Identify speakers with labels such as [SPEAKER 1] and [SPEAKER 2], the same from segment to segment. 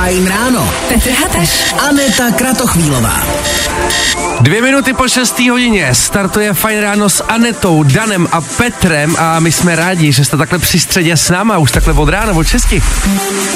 [SPEAKER 1] Fajn ráno.
[SPEAKER 2] Petr Hateš.
[SPEAKER 1] Aneta Kratochvílová.
[SPEAKER 3] Dvě minuty po 6. hodině startuje Fajn ráno s Anetou, Danem a Petrem a my jsme rádi, že jste takhle při středě s náma, už takhle od rána, od 6.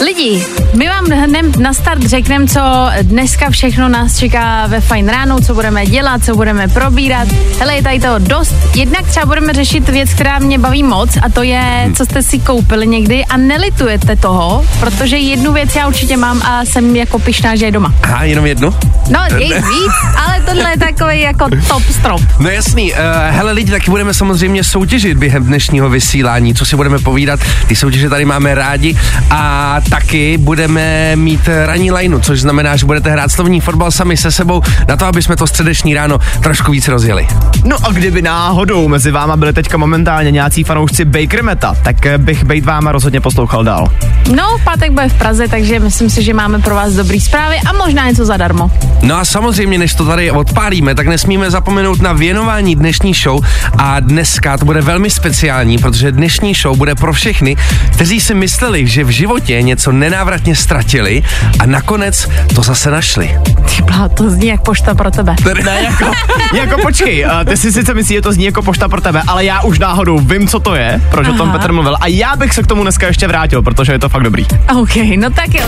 [SPEAKER 4] Lidi, my vám hned na start řekneme, co dneska všechno nás čeká ve Fajn ráno, co budeme dělat, co budeme probírat. Hele, je tady toho dost. Jednak třeba budeme řešit věc, která mě baví moc a to je, co jste si koupili někdy a nelitujete toho, protože jednu věc já určitě mám a jsem jako pyšná, že je doma.
[SPEAKER 3] Aha, jenom jednu?
[SPEAKER 4] No, je víc, ale tohle je takový jako top strop.
[SPEAKER 3] No jasný, uh, hele lidi, taky budeme samozřejmě soutěžit během dnešního vysílání, co si budeme povídat, ty soutěže tady máme rádi a taky budeme mít ranní lineu, což znamená, že budete hrát slovní fotbal sami se sebou na to, aby jsme to středeční ráno trošku víc rozjeli.
[SPEAKER 5] No a kdyby náhodou mezi váma byli teďka momentálně nějací fanoušci Baker Meta, tak eh, bych bejt váma rozhodně poslouchal dál.
[SPEAKER 4] No, v pátek bude v Praze, takže myslím si, že máme pro vás dobrý zprávy a možná něco zadarmo.
[SPEAKER 3] No a samozřejmě, než to tady odpálíme, tak nesmíme zapomenout na věnování dnešní show a dneska to bude velmi speciální, protože dnešní show bude pro všechny, kteří si mysleli, že v životě něco nenávratně ztratili a nakonec to zase našli.
[SPEAKER 4] Ty blá, to zní jak pošta pro tebe.
[SPEAKER 5] Ne, jako, jako počkej, uh, ty si sice myslíš, že to zní jako pošta pro tebe, ale já už náhodou vím, co to je, proč o tom
[SPEAKER 4] Aha.
[SPEAKER 5] Petr mluvil a já bych se k tomu dneska ještě vrátil, protože je to fakt dobrý.
[SPEAKER 4] OK, no tak jo.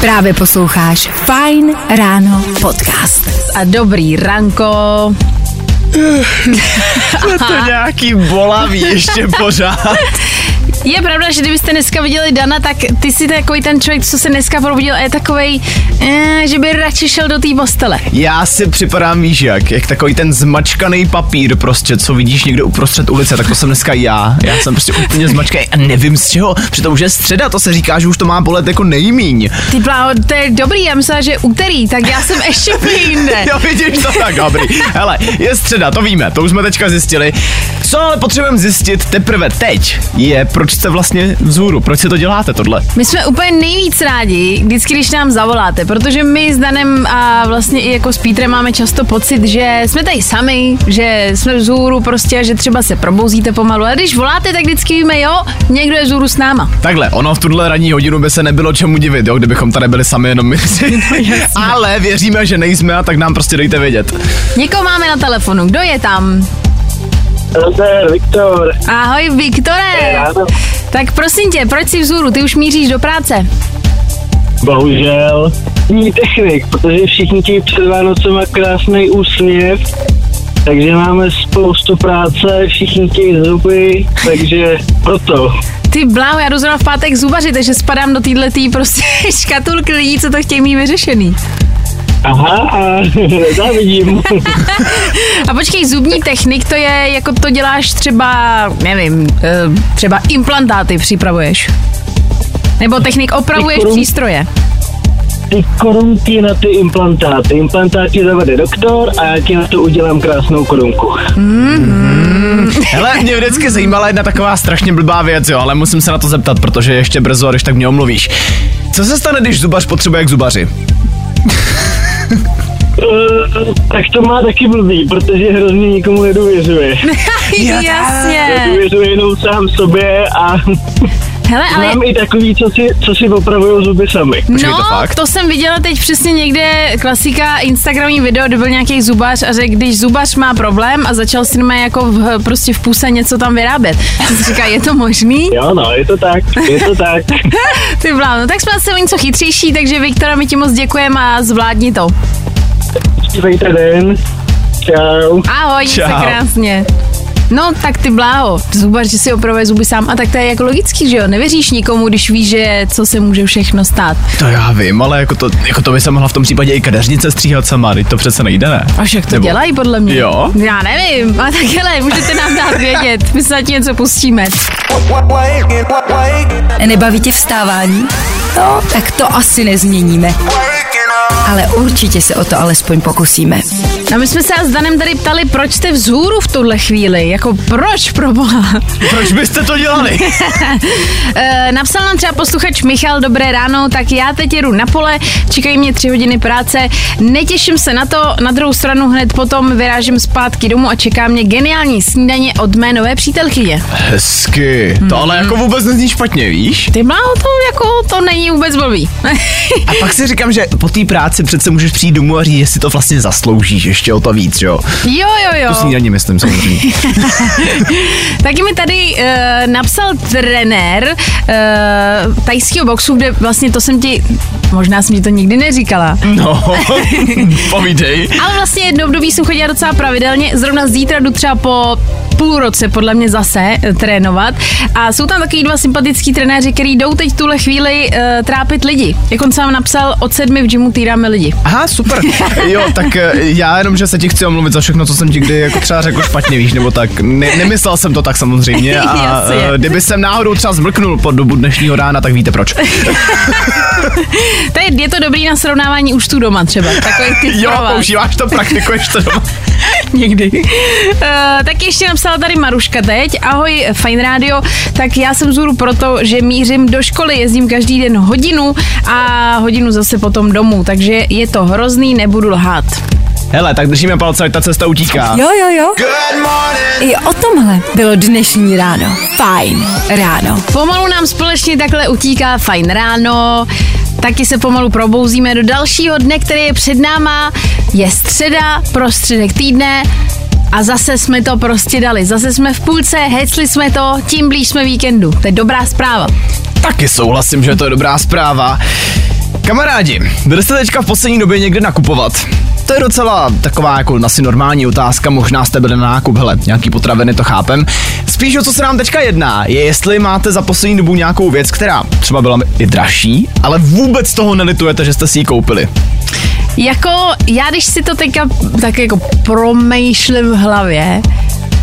[SPEAKER 2] Právě posloucháš Fajn ráno podcast.
[SPEAKER 4] A dobrý ranko.
[SPEAKER 5] Je to nějaký bolavý ještě pořád.
[SPEAKER 4] Je pravda, že kdybyste dneska viděli Dana, tak ty jsi takový ten člověk, co se dneska probudil a je takovej, eh, že by radši šel do té postele.
[SPEAKER 5] Já si připadám, víš jak, jak takový ten zmačkaný papír prostě, co vidíš někde uprostřed ulice, tak to jsem dneska já. Já jsem prostě úplně zmačkaný a nevím z čeho. Přitom už je středa, to se říká, že už to má bolet jako nejmíň.
[SPEAKER 4] Ty bláho, to je dobrý, já myslela, že úterý, tak já jsem ještě jinde.
[SPEAKER 5] Jo, vidíš to tak, dobrý. Hele, je středa, to víme, to už jsme teďka zjistili. Co ale potřebujeme zjistit teprve teď, je, proč jste vlastně vzhůru, proč si to děláte tohle.
[SPEAKER 4] My jsme úplně nejvíc rádi, vždycky, když nám zavoláte, protože my s Danem a vlastně i jako s Pítrem máme často pocit, že jsme tady sami, že jsme vzhůru prostě, že třeba se probouzíte pomalu, ale když voláte, tak vždycky víme, jo, někdo je vzhůru s náma.
[SPEAKER 5] Takhle, ono v tuhle ranní hodinu by se nebylo čemu divit, jo, kdybychom tady byli sami jenom my. Ale věříme, že nejsme a tak nám prostě dejte vědět.
[SPEAKER 4] Někoho máme na telefonu, kdo je tam?
[SPEAKER 6] Nazdar, Viktor.
[SPEAKER 4] Ahoj, Viktore. Tak prosím tě, proč jsi vzhůru, ty už míříš do práce?
[SPEAKER 6] Bohužel. Ní technik, protože všichni ti před Vánocema krásný úsměv, takže máme spoustu práce, všichni chtějí zuby, takže proto.
[SPEAKER 4] Ty bláho, já jdu zrovna v pátek zubařit, takže spadám do tý prostě škatulky lidí, co to chtějí mít vyřešený.
[SPEAKER 6] Aha, a závidím.
[SPEAKER 4] A počkej, zubní technik, to je, jako to děláš třeba, nevím, eh, třeba implantáty připravuješ. Nebo technik opravuješ
[SPEAKER 6] korun-
[SPEAKER 4] přístroje.
[SPEAKER 6] Ty korunky na ty implantáty. Implantáty zavede doktor a já ti na to udělám krásnou korunku.
[SPEAKER 5] Hele, mě vždycky zajímala jedna taková strašně blbá věc, jo, ale musím se na to zeptat, protože je ještě brzo, a když tak mě omluvíš. Co se stane, když zubař potřebuje k zubaři?
[SPEAKER 6] Uh, tak to má taky blbý, protože hrozně nikomu nedůvěřuje.
[SPEAKER 4] Jasně.
[SPEAKER 6] Důvěřuje jenom sám sobě a
[SPEAKER 4] Hele, ale
[SPEAKER 6] mám i takový, co si, co si opravují zuby sami.
[SPEAKER 5] Počkej,
[SPEAKER 4] no,
[SPEAKER 5] to fakt?
[SPEAKER 4] to jsem viděla teď přesně někde, klasika Instagramní video, kde byl nějaký zubař a řekl, když zubař má problém a začal si normálně jako v, prostě v puse něco tam vyrábět. Jsem si říká, je to možný?
[SPEAKER 6] Jo, no, je to tak, je to tak.
[SPEAKER 4] Ty bláho, no tak jsme asi o něco chytřejší, takže Viktora, my ti moc děkujeme a zvládni to.
[SPEAKER 6] Dívejte den. Čau.
[SPEAKER 4] Ahoj, měj se
[SPEAKER 5] Čau.
[SPEAKER 4] krásně. No, tak ty bláho, zubař, že si opravuje zuby sám a tak to je jako logický, že jo? Nevěříš nikomu, když víš, že co se může všechno stát.
[SPEAKER 5] To já vím, ale jako to, jako to by se mohla v tom případě i kadeřnice stříhat sama, teď to přece nejde, ne?
[SPEAKER 4] A však to
[SPEAKER 5] Nebo-
[SPEAKER 4] dělají podle mě.
[SPEAKER 5] Jo?
[SPEAKER 4] Já nevím, a tak hele, můžete nám dát vědět, my se na ti něco pustíme.
[SPEAKER 2] Nebaví tě vstávání? No, tak to asi nezměníme. Ale určitě se o to alespoň pokusíme.
[SPEAKER 4] A my jsme se s Danem tady ptali, proč jste vzhůru v tuhle chvíli. Jako proč, pro boha?
[SPEAKER 5] Proč byste to dělali?
[SPEAKER 4] E, napsal nám třeba posluchač Michal, dobré ráno, tak já teď jedu na pole, čekají mě tři hodiny práce, netěším se na to, na druhou stranu hned potom vyrážím zpátky domů a čeká mě geniální snídaně od mé nové přítelkyně.
[SPEAKER 5] Hezky. To ale jako vůbec nezní špatně, víš?
[SPEAKER 4] Ty mláho, to jako, to není vůbec blbý.
[SPEAKER 5] A pak si říkám, že po té práci přece můžeš přijít domů a říct, jestli to vlastně zasloužíš ještě o to víc, jo?
[SPEAKER 4] jo, jo, jo.
[SPEAKER 5] To snídaní myslím samozřejmě.
[SPEAKER 4] Taky mi tady uh, napsal trenér uh, tajského boxu, kde vlastně to jsem ti, možná jsem ti to nikdy neříkala,
[SPEAKER 5] No, povídej.
[SPEAKER 4] ale vlastně jedno období jsem chodila docela pravidelně, zrovna zítra jdu třeba po půl roce podle mě zase eh, trénovat a jsou tam takový dva sympatický trenéři, který jdou teď tuhle chvíli uh, trápit lidi. Jak on sám napsal, od sedmi v gymu týráme lidi.
[SPEAKER 5] Aha, super. Jo, tak eh, já jenom, že se ti chci omluvit za všechno, co jsem ti kdy jako třeba řekl špatně, víš, nebo tak. Ne, nemyslel jsem to tak samozřejmě a eh, kdyby jsem náhodou třeba zmrknul po dobu dnešního rána, tak víte proč.
[SPEAKER 4] To je, je to dobrý na srovnávání účtů doma třeba. Takový tip
[SPEAKER 5] Jo, používáš to, praktikuješ to doma.
[SPEAKER 4] Někdy. Uh, tak ještě napsala tady Maruška teď. Ahoj, Fine Radio. Tak já jsem zůru proto, že mířím do školy, jezdím každý den hodinu a hodinu zase potom domů, takže je to hrozný, nebudu lhát.
[SPEAKER 5] Hele, tak držíme palce, ať ta cesta utíká.
[SPEAKER 2] Jo, jo, jo. I o tomhle bylo dnešní ráno. Fajn ráno.
[SPEAKER 4] Pomalu nám společně takhle utíká fajn ráno, taky se pomalu probouzíme do dalšího dne, který je před náma. Je středa, prostředek týdne a zase jsme to prostě dali. Zase jsme v půlce, hecli jsme to, tím blíž jsme víkendu. To je dobrá zpráva.
[SPEAKER 5] Taky souhlasím, že to je dobrá zpráva. Kamarádi, byli jste teďka v poslední době někde nakupovat? To je docela taková jako asi normální otázka, možná jste byli na nákup, hele, nějaký potraviny, to chápem. Spíš o co se nám teďka jedná, je jestli máte za poslední dobu nějakou věc, která třeba byla i dražší, ale vůbec toho nelitujete, že jste si ji koupili.
[SPEAKER 4] Jako, já když si to teďka tak jako promýšlím v hlavě,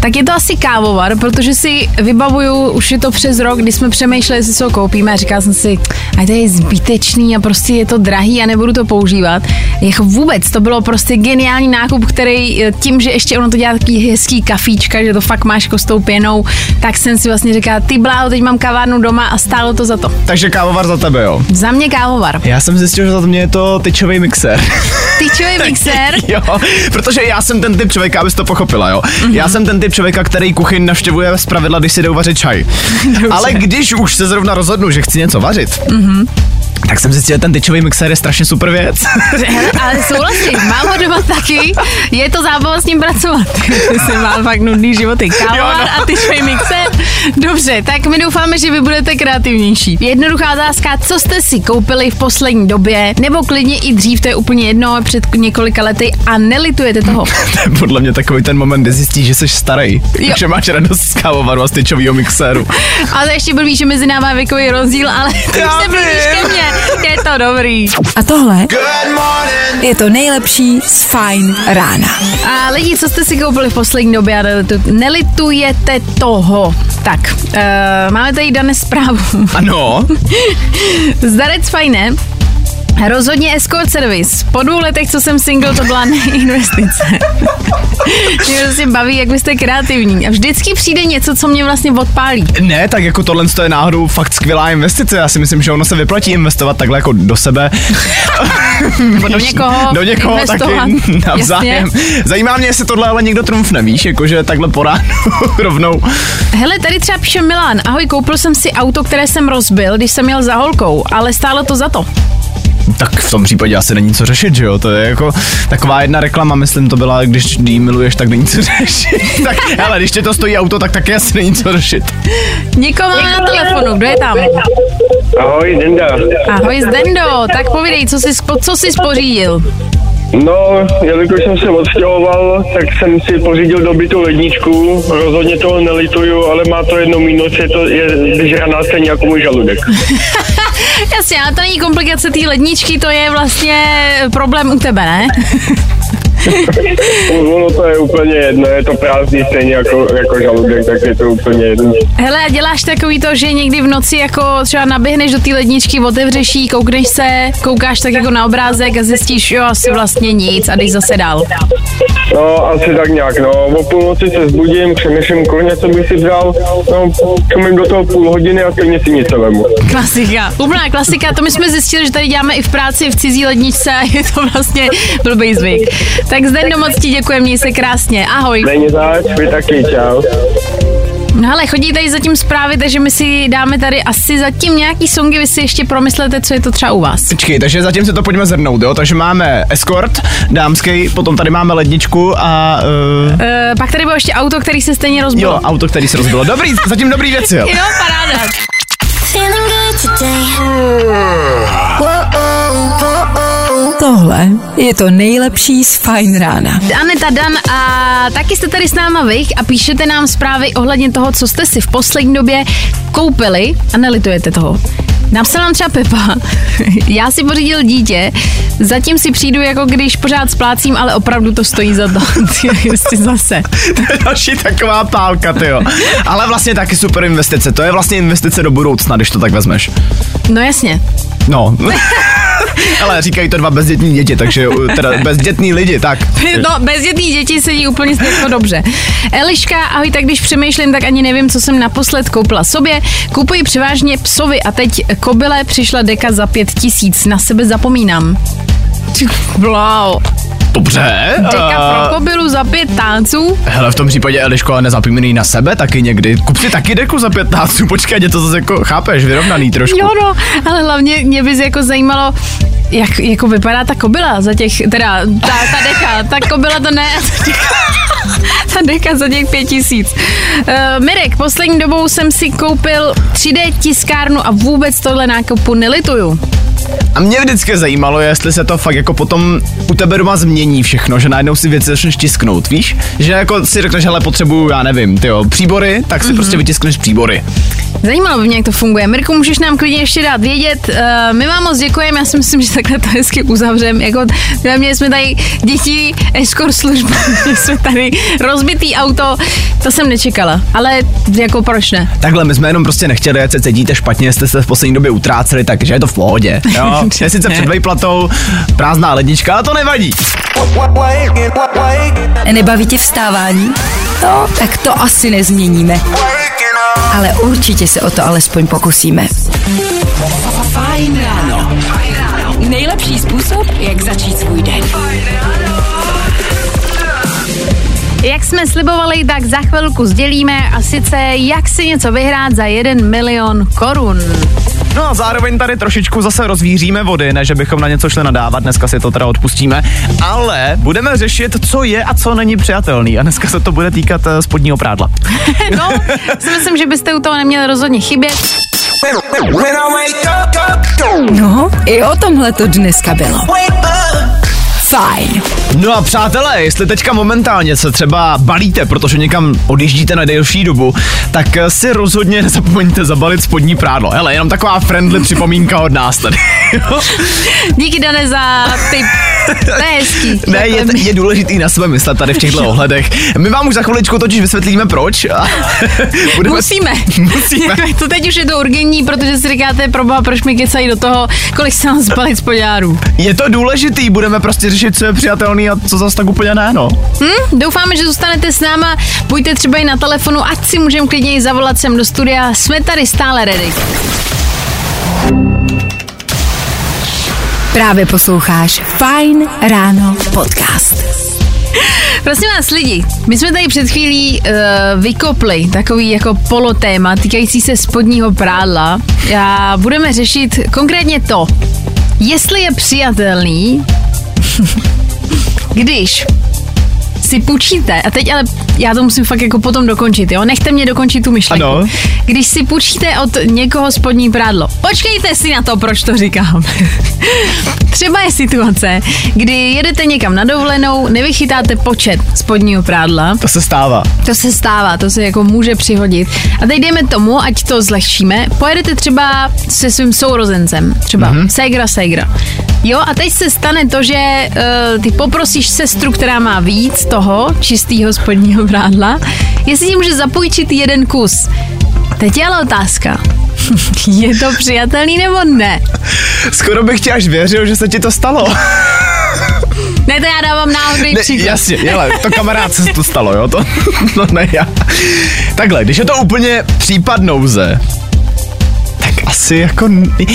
[SPEAKER 4] tak je to asi kávovar, protože si vybavuju, už je to přes rok, kdy jsme přemýšleli, jestli si ho koupíme a říkal jsem si, a to je zbytečný a prostě je to drahý a nebudu to používat. Jako vůbec, to bylo prostě geniální nákup, který eh, tím, že ještě ono to dělá takový hezký kafíčka, že to fakt máš jako s tou pěnou, tak jsem si vlastně říkala, ty bláho, teď mám kavárnu doma a stálo to za to.
[SPEAKER 5] Takže kávovar za tebe, jo.
[SPEAKER 4] Za mě kávovar.
[SPEAKER 5] Já jsem zjistil, že za mě je to tyčový mixér.
[SPEAKER 4] Tyčový mixér.
[SPEAKER 5] jo, protože já jsem ten typ člověka, abys to pochopila, jo. Mm-hmm. Já jsem ten typ člověka, který kuchyň navštěvuje z pravidla, když si jde uvařit čaj. Ale když už se zrovna rozhodnu, že chci něco vařit, mm-hmm. Tak jsem zjistil, že ten tyčový mixér je strašně super věc.
[SPEAKER 4] Ale souhlasím, mám ho doma taky, je to zábava s ním pracovat. Jsem mám fakt nudný životy. Kávovar
[SPEAKER 5] Jo, no.
[SPEAKER 4] a ty svůj mixer. Dobře, tak my doufáme, že vy budete kreativnější. Jednoduchá otázka, co jste si koupili v poslední době, nebo klidně i dřív, to je úplně jedno, před několika lety a nelitujete toho.
[SPEAKER 5] to je podle mě takový ten moment, kdy zjistíš, že jsi starý.
[SPEAKER 4] Jo.
[SPEAKER 5] Že máš radost z kávovaru a z tyčového mixéru.
[SPEAKER 4] A to ještě blbý, že mezi náma je věkový rozdíl, ale ty
[SPEAKER 5] Já
[SPEAKER 4] už se
[SPEAKER 5] vím.
[SPEAKER 4] ke mně. To dobrý.
[SPEAKER 2] A tohle je to nejlepší z Fajn rána.
[SPEAKER 4] A lidi, co jste si koupili v poslední době a nelitu- nelitujete toho. Tak, uh, máme tady dané zprávu.
[SPEAKER 5] Ano,
[SPEAKER 4] Zdarec fajné. Rozhodně escort service. Po dvou letech, co jsem single, to byla investice. mě prostě baví, jak vy jste kreativní. A vždycky přijde něco, co mě vlastně odpálí.
[SPEAKER 5] ne, tak jako tohle je náhodou fakt skvělá investice. Já si myslím, že ono se vyplatí investovat takhle jako do sebe.
[SPEAKER 4] Nebo do někoho.
[SPEAKER 5] Do někoho
[SPEAKER 4] investovat.
[SPEAKER 5] taky navzájem.
[SPEAKER 4] Jasně.
[SPEAKER 5] Zajímá mě, jestli tohle ale někdo trumfne, víš, jakože takhle po ránu rovnou.
[SPEAKER 4] Hele, tady třeba píše Milan. Ahoj, koupil jsem si auto, které jsem rozbil, když jsem jel za holkou, ale stálo to za to.
[SPEAKER 5] Tak v tom případě asi není co řešit, že jo? To je jako taková jedna reklama, myslím, to byla, když jí miluješ, tak není co řešit. tak hele, když tě to stojí auto, tak taky asi není co řešit.
[SPEAKER 4] Máme na telefonu, kdo je tam?
[SPEAKER 6] Ahoj, Denda.
[SPEAKER 4] Ahoj, Zdendo, tak povídej, co jsi, co jsi spořídil?
[SPEAKER 6] No, jelikož jsem se odstěhoval, tak jsem si pořídil do bytu ledničku. Rozhodně toho nelituju, ale má to jedno mínus, je to, je vyžraná stejně jako můj žaludek.
[SPEAKER 4] Jasně, ale to není komplikace té ledničky, to je vlastně problém u tebe, ne?
[SPEAKER 7] ono to je úplně jedno, je to prázdný stejně jako, jako žaludek, tak je to úplně jedno.
[SPEAKER 4] Hele, a děláš takový to, že někdy v noci jako třeba naběhneš do té ledničky, otevřeš jí, koukneš se, koukáš tak jako na obrázek a zjistíš, jo, asi vlastně nic a jdeš zase dál.
[SPEAKER 7] No, asi tak nějak, no. O půlnoci se zbudím, přemýšlím, kolik co bych si vzal, no, čumím do toho půl hodiny a stejně si nic nevemu.
[SPEAKER 4] Klasika, úplná klasika, to my jsme zjistili, že tady děláme i v práci v cizí ledničce a je to vlastně blbý zvyk. Tak zde moc ti děkuji, měj se krásně, ahoj.
[SPEAKER 7] Není zač, vy taky, čau.
[SPEAKER 4] No ale chodí tady zatím zprávy, takže my si dáme tady asi zatím nějaký songy, vy si ještě promyslete, co je to třeba u vás.
[SPEAKER 5] Počkej, takže zatím se to pojďme zhrnout, jo? Takže máme escort dámský, potom tady máme ledničku a... Uh...
[SPEAKER 4] Uh, pak tady bylo ještě auto, který se stejně rozbilo.
[SPEAKER 5] Jo, auto, který se rozbilo. Dobrý, zatím dobrý věci, jo?
[SPEAKER 4] jo, paráda.
[SPEAKER 2] Tohle je to nejlepší z Fine Rána.
[SPEAKER 4] Aneta Dan a taky jste tady s náma vy a píšete nám zprávy ohledně toho, co jste si v poslední době koupili a nelitujete toho. Napsala nám třeba Pepa, já si pořídil dítě, zatím si přijdu jako když pořád splácím, ale opravdu to stojí za to. Jestli zase.
[SPEAKER 5] to je další taková pálka, ty jo. Ale vlastně taky super investice, to je vlastně investice do budoucna, když to tak vezmeš.
[SPEAKER 4] No jasně.
[SPEAKER 5] No. Ale říkají to dva bezdětní děti, takže teda bezdětní lidi, tak.
[SPEAKER 4] No, bezdětní děti sedí úplně stejně dobře. Eliška, ahoj, tak když přemýšlím, tak ani nevím, co jsem naposled koupila sobě. Kupuji převážně psovi a teď kobyle přišla deka za pět tisíc. Na sebe zapomínám. Wow.
[SPEAKER 5] Dobře.
[SPEAKER 4] Deka pro kobylu za pět tánců.
[SPEAKER 5] Hele, v tom případě Eliško, ale nezapomínej na sebe taky někdy. Kup si taky deku za pět tánců, počkej, je to zase jako, chápeš, vyrovnaný trošku.
[SPEAKER 4] Jo no, ale hlavně mě by jako zajímalo, jak jako vypadá ta kobila za těch, teda ta, ta deka, ta kobila to ne, ta deka za těch pět tisíc. Uh, Mirek, poslední dobou jsem si koupil 3D tiskárnu a vůbec tohle nákupu nelituju.
[SPEAKER 5] A mě vždycky zajímalo, jestli se to fakt jako potom u tebe doma změní všechno, že najednou si věci začneš tisknout, víš? Že jako si řekneš, hele, potřebuju, já nevím, ty příbory, tak si mm-hmm. prostě vytiskneš příbory.
[SPEAKER 4] Zajímalo by mě, jak to funguje. Mirku, můžeš nám klidně ještě dát vědět. Uh, my vám moc děkujeme, já si myslím, že takhle to hezky uzavřem. Jako, měli jsme tady děti, escort službu, jsme tady rozbitý auto, to jsem nečekala, ale jako proč ne?
[SPEAKER 5] Takhle, my jsme jenom prostě nechtěli, ať se cítíte špatně, jste v poslední době utráceli, takže je to v pohodě. Jo? je sice před vejplatou, prázdná lednička, ale to nevadí.
[SPEAKER 2] Nebaví tě vstávání? No, tak to asi nezměníme. Ale určitě se o to alespoň pokusíme. Fajn ráno. Nejlepší způsob, jak začít svůj den.
[SPEAKER 4] Jak jsme slibovali, tak za chvilku sdělíme a sice jak si něco vyhrát za 1 milion korun.
[SPEAKER 5] No a zároveň tady trošičku zase rozvíříme vody, ne že bychom na něco šli nadávat, dneska si to teda odpustíme, ale budeme řešit, co je a co není přijatelný a dneska se to bude týkat eh, spodního prádla.
[SPEAKER 4] no, si myslím, že byste u toho neměli rozhodně chybět.
[SPEAKER 2] No, i o tomhle to dneska bylo fajn.
[SPEAKER 5] No a přátelé, jestli teďka momentálně se třeba balíte, protože někam odjíždíte na delší dobu, tak si rozhodně nezapomeňte zabalit spodní prádlo. Hele, jenom taková friendly připomínka od nás tady.
[SPEAKER 4] Díky Dane za ty to je hezký.
[SPEAKER 5] Ne, je, je důležitý na sebe myslet tady v těchto ohledech. My vám už za chviličku totiž vysvětlíme proč. A
[SPEAKER 4] budeme... Musíme. Musíme. to teď už je to urgentní, protože si říkáte, proboha, proč mi kecají do toho, kolik se nám zbalit spodňárů.
[SPEAKER 5] Je to důležitý, budeme prostě řešit, co je přijatelný a co zase tak úplně ne, no.
[SPEAKER 4] Hm, doufáme, že zůstanete s náma, buďte třeba i na telefonu, ať si můžeme klidně zavolat sem do studia, jsme tady stále ready.
[SPEAKER 2] Právě posloucháš Fine Ráno podcast.
[SPEAKER 4] Prosím vás lidi, my jsme tady před chvílí uh, vykopli takový jako polotéma týkající se spodního prádla. A budeme řešit konkrétně to, jestli je přijatelný, když si půjčíte, a teď ale já to musím fakt jako potom dokončit, jo, nechte mě dokončit tu myšlenku.
[SPEAKER 5] Ano.
[SPEAKER 4] Když si půjčíte od někoho spodní prádlo, počkejte si na to, proč to říkám. Třeba je situace, kdy jedete někam na dovolenou, nevychytáte počet spodního prádla,
[SPEAKER 5] To se stává.
[SPEAKER 4] to se stává, to se jako může přihodit. A teď dejme tomu, ať to zlehčíme, pojedete třeba se svým sourozencem, třeba mm-hmm. ségra, ségra. Jo, a teď se stane to, že uh, ty poprosíš sestru, která má víc toho čistého spodního prádla, jestli ti může zapůjčit jeden kus. Teď je ale otázka. je to přijatelný nebo ne?
[SPEAKER 5] Skoro bych ti až věřil, že se ti to stalo.
[SPEAKER 4] Ne, to já dávám náhodný
[SPEAKER 5] Ne,
[SPEAKER 4] příklad.
[SPEAKER 5] jasně, jele, to kamarád se to stalo, jo, to, no ne já. Takhle, když je to úplně případ nouze, asi jako,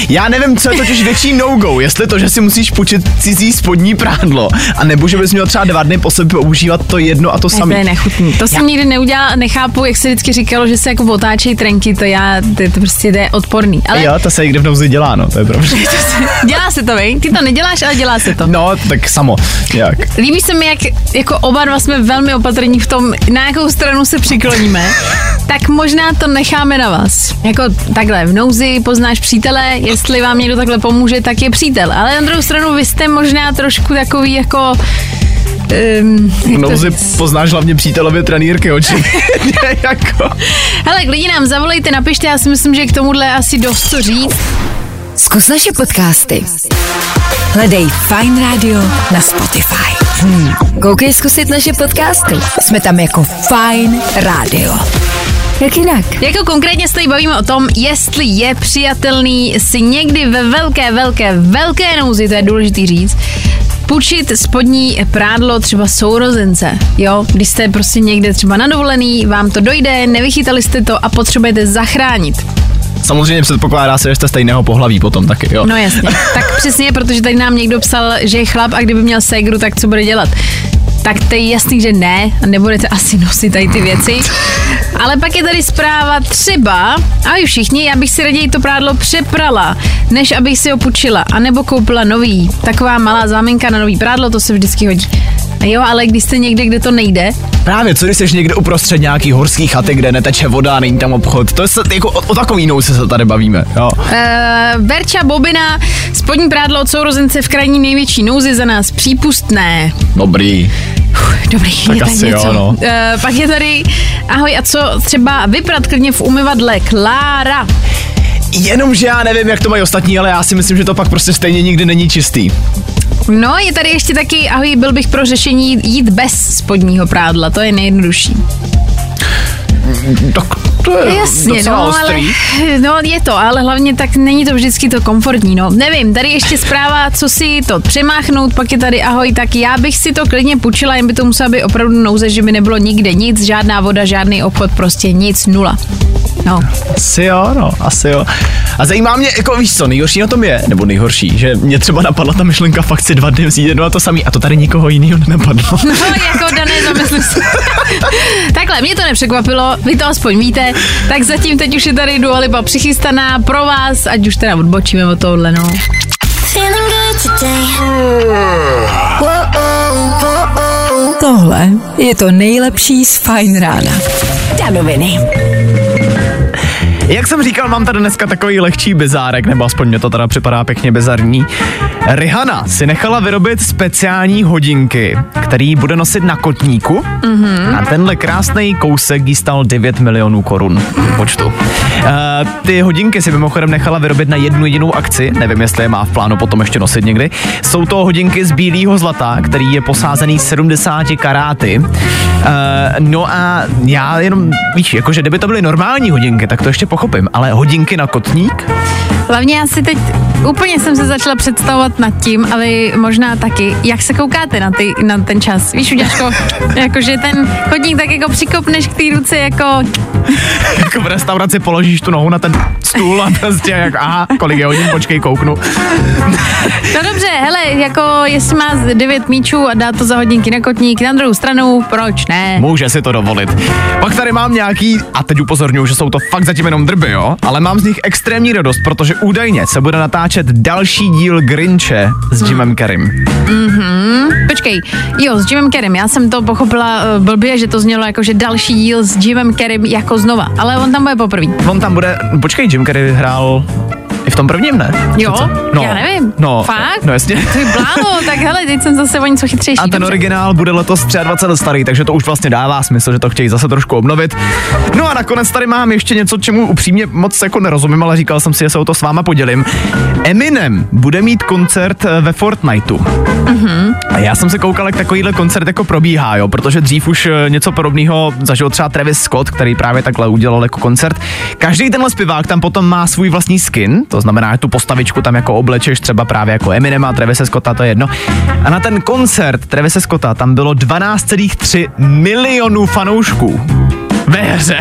[SPEAKER 5] já nevím, co je totiž větší no-go, jestli to, že si musíš půjčit cizí spodní prádlo, a nebo že bys měl třeba dva dny po sobě používat to jedno a to
[SPEAKER 4] Ne, to
[SPEAKER 5] samé.
[SPEAKER 4] je nechutný. To jsem nikdy neudělala, nechápu, jak se vždycky říkalo, že se jako otáčejí trenky, to já, to, to prostě je odporný. Ale
[SPEAKER 5] Jo, to se někde v nouzi dělá, no, to je pravda.
[SPEAKER 4] dělá se to, vej? Ty to neděláš, ale dělá se to.
[SPEAKER 5] No, tak samo, jak.
[SPEAKER 4] Líbí se mi, jak jako oba dva jsme velmi opatrní v tom, na jakou stranu se přikloníme. Tak možná to necháme na vás. Jako takhle, v nouzi poznáš přítele, jestli vám někdo takhle pomůže, tak je přítel. Ale na druhou stranu vy jste možná trošku takový jako... Um,
[SPEAKER 5] V nouzi poznáš hlavně přítelově trenýrky, očividně, jako.
[SPEAKER 4] Hele, lidi nám zavolejte, napište, já si myslím, že k tomuhle je asi dost co říct.
[SPEAKER 2] Zkus naše podcasty. Hledej Fine Radio na Spotify. Hmm. Koukej zkusit naše podcasty. Jsme tam jako Fine Radio. Jak jinak?
[SPEAKER 4] Jako konkrétně se tady bavíme o tom, jestli je přijatelný si někdy ve velké, velké, velké nouzi, to je důležitý říct, půjčit spodní prádlo třeba sourozence, jo, když jste prostě někde třeba na dovolený, vám to dojde, nevychytali jste to a potřebujete zachránit.
[SPEAKER 5] Samozřejmě předpokládá se, že jste stejného pohlaví potom taky, jo.
[SPEAKER 4] No jasně, tak přesně, protože tady nám někdo psal, že je chlap a kdyby měl ségru, tak co bude dělat? Tak to je jasný, že ne, a nebudete asi nosit tady ty věci. Ale pak je tady zpráva třeba, a vy všichni, já bych si raději to prádlo přeprala, než abych si ho půjčila, anebo koupila nový. Taková malá záminka na nový prádlo, to se vždycky hodí. A jo, ale když jste někde, kde to nejde,
[SPEAKER 5] Právě, co když jsi někde uprostřed nějaký horský chaty, kde neteče voda, není tam obchod. To je se, jako o, o takový nouzi se tady bavíme, jo.
[SPEAKER 4] Uh, Verča Bobina, spodní prádlo od sourozence v krajní největší nouzi za nás přípustné.
[SPEAKER 5] Dobrý.
[SPEAKER 4] Dobrý,
[SPEAKER 5] Tak
[SPEAKER 4] je
[SPEAKER 5] asi
[SPEAKER 4] něco.
[SPEAKER 5] jo, no.
[SPEAKER 4] Uh, pak je tady, ahoj, a co třeba vyprat klidně v umyvadle? Klára.
[SPEAKER 5] Jenomže já nevím, jak to mají ostatní, ale já si myslím, že to pak prostě stejně nikdy není čistý.
[SPEAKER 4] No, je tady ještě taky, ahoj, byl bych pro řešení jít bez spodního prádla, to je nejjednodušší.
[SPEAKER 5] Tak to je
[SPEAKER 4] Jasně,
[SPEAKER 5] docela
[SPEAKER 4] no, ale,
[SPEAKER 5] ostrý.
[SPEAKER 4] no je to, ale hlavně tak není to vždycky to komfortní, no. Nevím, tady ještě zpráva, co si to přemáchnout, pak je tady ahoj, tak já bych si to klidně půjčila, jen by to musela být opravdu nouze, že by nebylo nikde nic, žádná voda, žádný obchod, prostě nic, nula. No.
[SPEAKER 5] Asi jo, no, asi jo. A zajímá mě, jako víš co, nejhorší na tom je, nebo nejhorší, že mě třeba napadla ta myšlenka fakt si dva dny vzít jedno a to samý a to tady nikoho jiného nenapadlo.
[SPEAKER 4] No, jako dané zamysli se. Takhle, mě to nepřekvapilo, vy to aspoň víte, tak zatím teď už je tady Dua Lipa přichystaná pro vás, ať už teda odbočíme od tohohle, no.
[SPEAKER 2] Tohle je to nejlepší z Fine Rána. Danoviny.
[SPEAKER 5] Jak jsem říkal, mám tady dneska takový lehčí bizárek, nebo aspoň mě to teda připadá pěkně bizarní. Rihanna si nechala vyrobit speciální hodinky, který bude nosit na kotníku. Mm-hmm. A tenhle krásný kousek jí stal 9 milionů korun počtu. Uh, ty hodinky si mimochodem nechala vyrobit na jednu jedinou akci, nevím, jestli je má v plánu potom ještě nosit někdy. Jsou to hodinky z bílého zlata, který je posázený 70 karáty. Uh, no a já jenom, víš, jakože kdyby to byly normální hodinky, tak to ještě pochopím, ale hodinky na kotník?
[SPEAKER 4] Hlavně já si teď úplně jsem se začala představovat nad tím, a vy možná taky, jak se koukáte na, ty, na ten čas. Víš, Uděško, jakože ten chodník tak jako přikopneš k té ruce jako,
[SPEAKER 5] Jako v restauraci položíš tu nohu na ten stůl a prostě jak, aha, kolik je hodin, počkej, kouknu.
[SPEAKER 4] No dobře, hele, jako jestli má z 9 míčů a dá to za hodinky na kotník, na druhou stranu, proč ne?
[SPEAKER 5] Může si to dovolit. Pak tady mám nějaký, a teď upozorňuji, že jsou to fakt zatím jenom drby, jo, ale mám z nich extrémní radost, protože údajně se bude natáčet další díl Grinche s Jimem Carreym.
[SPEAKER 4] Počkej, jo, s Jimem Kerem, já jsem to pochopila uh, blbě, že to znělo jako, že další díl s Jimem Kerem jako znova, ale on tam bude poprvé.
[SPEAKER 5] On tam bude, počkej, Jim Carrey hrál i v tom prvním, ne?
[SPEAKER 4] Jo,
[SPEAKER 5] No,
[SPEAKER 4] já nevím.
[SPEAKER 5] no,
[SPEAKER 4] Fakt?
[SPEAKER 5] no jasně.
[SPEAKER 4] Ty bláho, tak hele, teď jsem zase o něco chytřejší.
[SPEAKER 5] A ten
[SPEAKER 4] dobře.
[SPEAKER 5] originál bude letos 23 let starý, takže to už vlastně dává smysl, že to chtějí zase trošku obnovit. No a nakonec tady mám ještě něco, čemu upřímně moc jako nerozumím, ale říkal jsem si, že se o to s váma podělím. Eminem bude mít koncert eh, ve Fortniteu.
[SPEAKER 4] Mhm.
[SPEAKER 5] A já jsem se koukal, jak takovýhle koncert jako probíhá, jo, protože dřív už eh, něco podobného zažil třeba Travis Scott, který právě takhle udělal jako koncert. Každý tenhle zpěvák tam potom má svůj vlastní skin, to znamená, že tu postavičku tam jako oblečeš třeba právě jako Eminema, Travise Scotta, to je jedno. A na ten koncert Travise Scotta tam bylo 12,3 milionů fanoušků. Ve hře.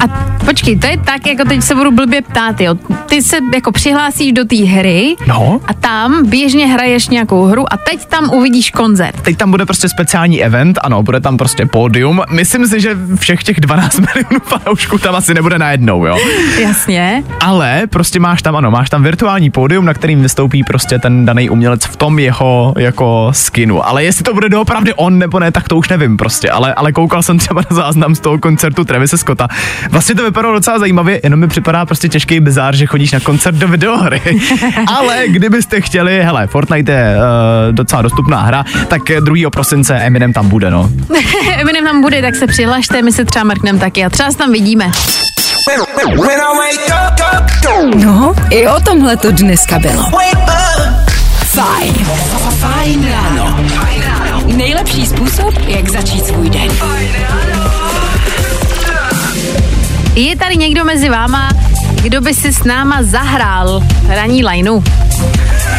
[SPEAKER 4] A počkej, to je tak, jako teď se budu blbě ptát, jo. Ty se jako přihlásíš do té hry
[SPEAKER 5] No.
[SPEAKER 4] a tam běžně hraješ nějakou hru a teď tam uvidíš koncert.
[SPEAKER 5] Teď tam bude prostě speciální event, ano, bude tam prostě pódium. Myslím si, že všech těch 12 milionů fanoušků tam asi nebude najednou, jo.
[SPEAKER 4] Jasně.
[SPEAKER 5] Ale prostě máš tam, ano, máš tam virtuální pódium, na kterým vystoupí prostě ten daný umělec v tom jeho jako skinu. Ale jestli to bude doopravdy on nebo ne, tak to už nevím prostě. Ale, ale koukal jsem třeba na záznam z toho koncertu Travise Scotta. Vlastně to vypadalo docela zajímavě, jenom mi připadá prostě těžký bizár, že chodíš na koncert do videohry. ale kdybyste chtěli, hele, Fortnite je uh, docela dostupná hra, tak 2. prosince Eminem tam bude, no.
[SPEAKER 4] Eminem tam bude, tak se přihlašte, my se třeba mrkneme taky a třeba se tam vidíme.
[SPEAKER 2] No, i o tomhle to dneska bylo. Fajn. Fajn ráno. Nejlepší způsob, jak začít svůj den.
[SPEAKER 4] Je tady někdo mezi váma, kdo by si s náma zahrál ranní lajnu?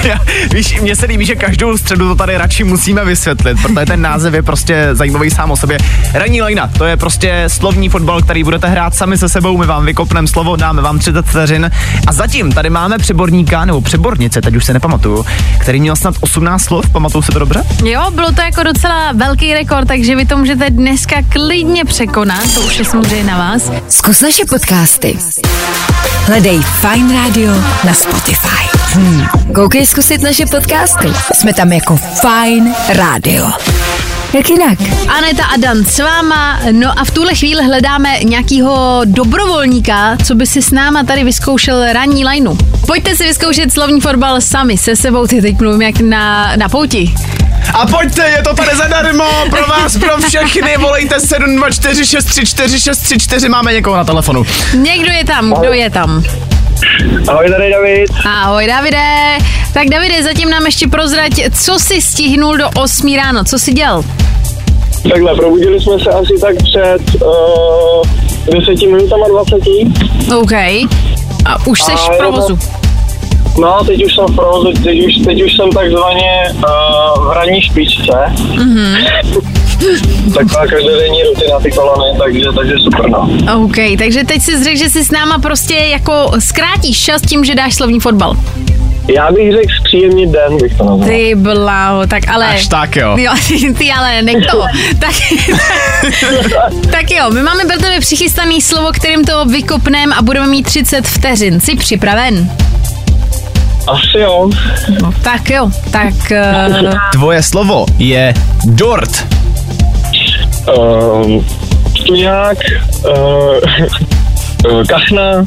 [SPEAKER 5] Víš, mně se líbí, že každou středu to tady radši musíme vysvětlit, protože ten název je prostě zajímavý sám o sobě. Ranní lajna, to je prostě slovní fotbal, který budete hrát sami se sebou, my vám vykopneme slovo, dáme vám 30 vteřin a zatím tady máme přeborníka, nebo přebornice, teď už se nepamatuju, který měl snad 18 slov, pamatuju se to dobře?
[SPEAKER 4] Jo, bylo to jako docela velký rekord, takže vy to můžete dneska klidně překonat, to už je samozřejmě na vás.
[SPEAKER 2] Zkus naše podcasty. Hledej Fine Radio na Spotify. Hmm. Koukej zkusit naše podcasty. Jsme tam jako Fine Radio. Jak jinak?
[SPEAKER 4] Aneta a Dan s váma, no a v tuhle chvíli hledáme nějakýho dobrovolníka, co by si s náma tady vyzkoušel ranní lajnu. Pojďte si vyzkoušet slovní fotbal sami se sebou, ty teď mluvím jak na, na pouti.
[SPEAKER 5] A pojďte, je to tady zadarmo, pro vás, pro všechny, volejte 724634634, máme někoho na telefonu.
[SPEAKER 4] Někdo je tam, kdo je tam?
[SPEAKER 6] Ahoj, tady David.
[SPEAKER 4] Ahoj Davide. Tak Davide, zatím nám ještě prozrať, co jsi stihnul do 8 ráno, co jsi dělal?
[SPEAKER 6] Takhle, probudili jsme se asi tak před uh, 10 minutama 20.
[SPEAKER 4] OK. A už jsi v provozu.
[SPEAKER 6] No, teď už jsem v provozu, teď už, teď už jsem takzvaně uh, v ranní špičce. Mm-hmm. Taková každodenní rutina ty kolony, takže, takže super, no.
[SPEAKER 4] OK, takže teď si řekl, že si s náma prostě jako zkrátíš čas tím, že dáš slovní fotbal.
[SPEAKER 6] Já bych řekl zpříjemnit den, bych to nazval.
[SPEAKER 4] Ty bláho, tak ale...
[SPEAKER 5] Až tak jo.
[SPEAKER 4] Jo, ty ale nech to. tak, tak jo, my máme pro tebe přichystaný slovo, kterým to vykopneme a budeme mít 30 vteřin. Jsi připraven?
[SPEAKER 6] Asi jo.
[SPEAKER 4] No, tak jo, tak... Uh,
[SPEAKER 5] Tvoje slovo je dort.
[SPEAKER 6] Um, tuňák, uh, uh, kachna,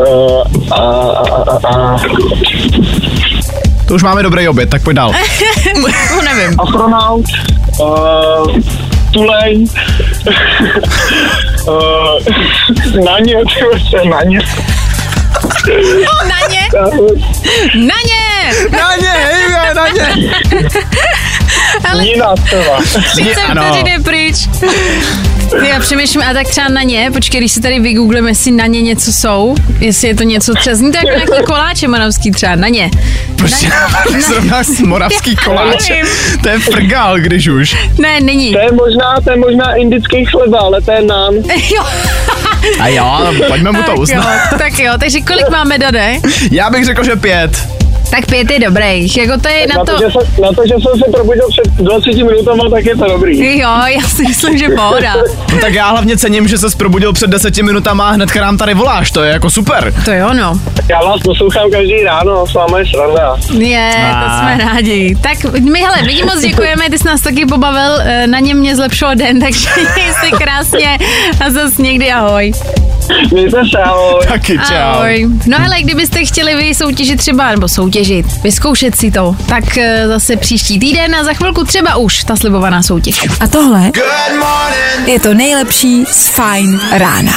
[SPEAKER 6] uh, a, a, a, a,
[SPEAKER 5] To už máme dobrý oběd, tak pojď dál.
[SPEAKER 4] to nevím.
[SPEAKER 6] astronaut, uh, tuleň, uh, na ně, ty na ně.
[SPEAKER 4] Na ně, na ně!
[SPEAKER 5] Na ně, hej, na ně.
[SPEAKER 4] Ale
[SPEAKER 6] Nina třeba.
[SPEAKER 4] 30
[SPEAKER 5] ano.
[SPEAKER 4] vteřin je pryč. Já přemýšlím, a tak třeba na ně, počkej, když si tady vygooglíme, jestli na ně něco jsou, jestli je to něco třeba, zní to jako nějaký koláče moravský třeba, na ně.
[SPEAKER 5] Prostě zrovna s moravský koláč. To je frgál, když už.
[SPEAKER 4] Ne, není.
[SPEAKER 6] To je možná, to je možná indický chleba, ale to je nám.
[SPEAKER 4] Jo.
[SPEAKER 5] A jo, pojďme mu to
[SPEAKER 4] tak jo,
[SPEAKER 5] uznat.
[SPEAKER 4] tak jo, takže kolik máme dade?
[SPEAKER 5] Já bych řekl, že pět.
[SPEAKER 4] Tak pět je dobrých, jako to je na
[SPEAKER 6] Na
[SPEAKER 4] to...
[SPEAKER 6] to, že jsem, na to, že jsem se probudil před 20 minutama, tak je to dobrý.
[SPEAKER 4] Jo, já si myslím, že pohoda.
[SPEAKER 5] No tak já hlavně cením, že se probudil před deseti minutama a hnedka nám tady voláš, to je jako super.
[SPEAKER 4] To jo, no.
[SPEAKER 6] Já vás poslouchám každý ráno, s váma je sranda.
[SPEAKER 4] Je, to
[SPEAKER 5] A.
[SPEAKER 4] jsme rádi. Tak my, hele, my moc děkujeme, ty jsi nás taky pobavil, eh, na něm mě zlepšil den, takže si krásně a zase někdy ahoj.
[SPEAKER 6] Mějte se, ahoj.
[SPEAKER 5] Taky čau.
[SPEAKER 4] Ahoj. No hele, kdybyste chtěli vy soutěžit třeba, nebo soutěžit, vyzkoušet si to, tak eh, zase příští týden a za chvilku třeba už ta slibovaná soutěž.
[SPEAKER 2] A tohle je to nejlepší z Fine rána.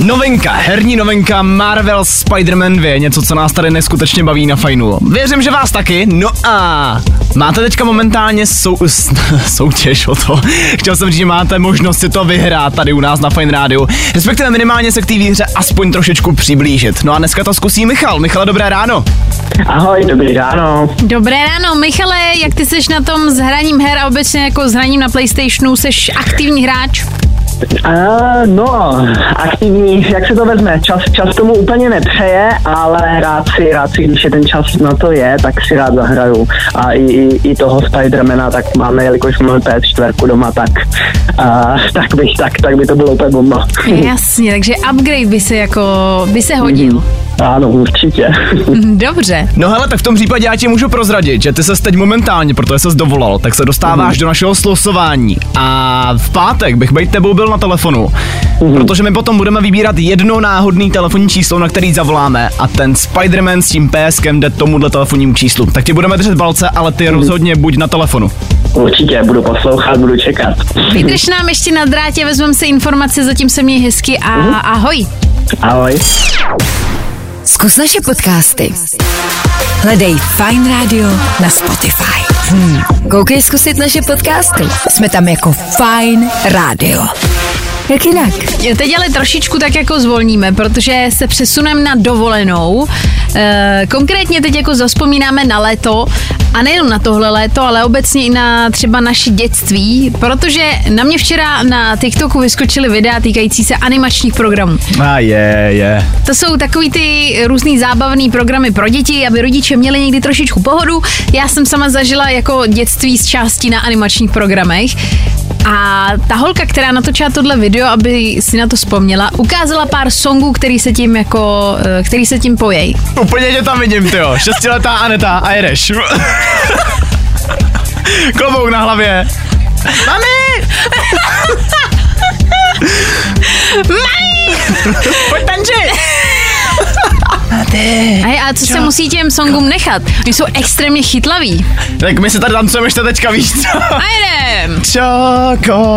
[SPEAKER 5] Novinka, herní novinka Marvel Spider-Man 2, něco, co nás tady neskutečně baví na fajnu. Věřím, že vás taky. No a máte teďka momentálně sou, s- soutěž o to. Chtěl jsem říct, že máte možnost si to vyhrát tady u nás na Fine Rádiu. Respektive minimálně se k té výhře aspoň trošičku přiblížit. No a dneska to zkusí Michal. Michale, dobré ráno.
[SPEAKER 6] Ahoj, dobrý ráno.
[SPEAKER 4] Dobré ráno, Michale, jak ty seš na tom s hraním her a obecně jako s hraním na Playstationu, seš aktivní hráč?
[SPEAKER 6] A, no, aktivní, jak se to vezme, čas, čas tomu úplně nepřeje, ale rád si, rád si, když je ten čas na to je, tak si rád zahraju. A i, i, i toho Spidermana, tak máme, jelikož máme PS4 doma, tak, a, tak, bych, tak, tak by to bylo úplně bomba.
[SPEAKER 4] Jasně, takže upgrade by se jako, by se hodil.
[SPEAKER 6] Ano, určitě.
[SPEAKER 4] Dobře.
[SPEAKER 5] No hele, tak v tom případě já ti můžu prozradit, že ty se teď momentálně, protože se dovolal, tak se dostáváš do našeho slosování. A v pátek bych být tebou byl na telefonu, protože my potom budeme vybírat jedno náhodný telefonní číslo, na který zavoláme a ten Spider-Man s tím PSkem jde tomuhle telefonnímu číslu. Tak ti budeme držet balce, ale ty rozhodně buď na telefonu.
[SPEAKER 6] Určitě, budu poslouchat, budu čekat.
[SPEAKER 4] Vydrž nám ještě na drátě, vezmeme si informace, zatím se měj hezky a ahoj.
[SPEAKER 6] Ahoj.
[SPEAKER 2] Zkus naše podcasty. Hledej Fine Radio na Spotify. Hmm. Koukej zkusit naše podcasty. Jsme tam jako Fine Radio. Jak jinak?
[SPEAKER 4] Teď ale trošičku tak jako zvolníme, protože se přesuneme na dovolenou. E, konkrétně teď jako zaspomínáme na léto a nejenom na tohle léto, ale obecně i na třeba naše dětství, protože na mě včera na TikToku vyskočily videa týkající se animačních programů.
[SPEAKER 5] A je, je.
[SPEAKER 4] To jsou takový ty různý zábavný programy pro děti, aby rodiče měli někdy trošičku pohodu. Já jsem sama zažila jako dětství z části na animačních programech. A ta holka, která natočila tohle video, aby si na to vzpomněla, ukázala pár songů, který se tím jako, eh, který se tím pojejí.
[SPEAKER 5] Úplně tě tam vidím, ty jo. Šestiletá Aneta a jedeš. Klobouk na hlavě. Mami!
[SPEAKER 4] Mami!
[SPEAKER 5] Pojď tančit!
[SPEAKER 4] A, a co se musí těm songům nechat? Oni jsou extrémně chytlaví.
[SPEAKER 5] Tak my se tady tancujeme ještě teďka, víš co?
[SPEAKER 4] A jdem!
[SPEAKER 5] Čokolády.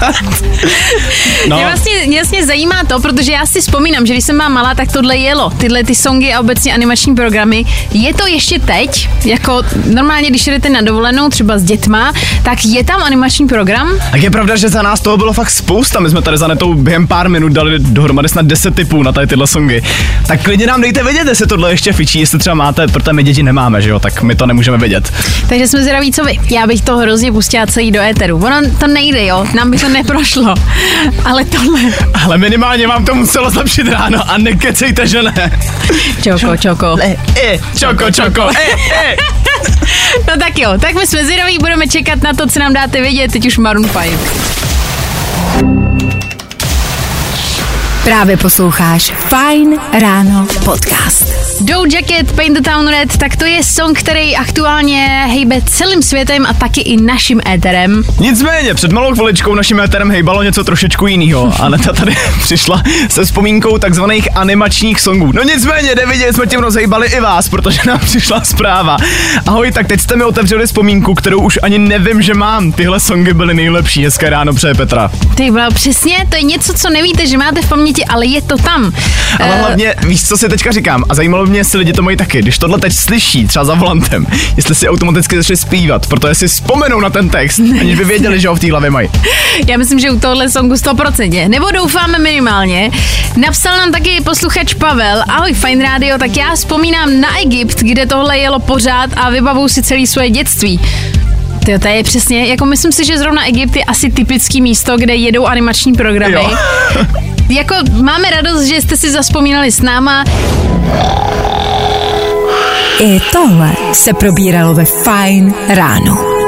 [SPEAKER 4] No. Mě vlastně, mě vlastně zajímá to, protože já si vzpomínám, že když jsem byla malá, tak tohle jelo. Tyhle ty songy a obecně animační programy. Je to ještě teď? Jako normálně, když jdete na dovolenou třeba s dětma, tak je tam animační program?
[SPEAKER 5] tak je pravda, že za nás toho bylo fakt spousta. My jsme tady za netou během pár minut dali dohromady snad 10 typů na tady tyhle songy. Tak klidně nám dejte vědět, jestli tohle ještě fičí, jestli třeba máte, protože my děti nemáme, že jo, tak my to nemůžeme vědět.
[SPEAKER 4] Takže jsme zvědaví, co vy. Já bych to hrozně pustila celý do éteru. Ono to nejde, jo, nám by to neprošlo. Ale tohle,
[SPEAKER 5] Ale minimálně vám to muselo zlepšit ráno a nekecejte, že ne.
[SPEAKER 4] čoko, čoko.
[SPEAKER 5] E, e, čoko, čoko, e, e.
[SPEAKER 4] No tak jo, tak my jsme zvědaví, budeme čekat na to, co nám dáte vědět, teď už Maroon 5.
[SPEAKER 2] Právě posloucháš Fine Ráno podcast.
[SPEAKER 4] Doe Jacket, Paint the Town Red, tak to je song, který aktuálně hejbe celým světem a taky i naším éterem.
[SPEAKER 5] Nicméně, před malou chviličkou naším éterem hejbalo něco trošičku jiného. Aneta tady přišla se vzpomínkou takzvaných animačních songů. No nicméně, jde vidět, jsme tím rozhejbali i vás, protože nám přišla zpráva. Ahoj, tak teď jste mi otevřeli vzpomínku, kterou už ani nevím, že mám. Tyhle songy byly nejlepší. Hezké ráno, přeje Petra.
[SPEAKER 4] Ty bylo přesně, to je něco, co nevíte, že máte v paměti, ale je to tam.
[SPEAKER 5] Ale
[SPEAKER 4] Eh,
[SPEAKER 5] hlavně, víš, co si teďka říkám? A zajímalo mě si lidi to mají taky. Když tohle teď slyší, třeba za volantem, jestli si automaticky začali zpívat, protože si vzpomenou na ten text, aniž by věděli, že ho v té hlavě mají.
[SPEAKER 4] Já myslím, že u tohohle songu 100%. Nebo doufáme minimálně. Napsal nám taky posluchač Pavel. Ahoj, Fine Radio, tak já vzpomínám na Egypt, kde tohle jelo pořád a vybavuju si celé svoje dětství. Tyjo, to je přesně, jako myslím si, že zrovna Egypt je asi typický místo, kde jedou animační programy.
[SPEAKER 5] Jo.
[SPEAKER 4] jako máme radost, že jste si zaspomínali s náma.
[SPEAKER 2] I tohle se probíralo ve Fine ráno.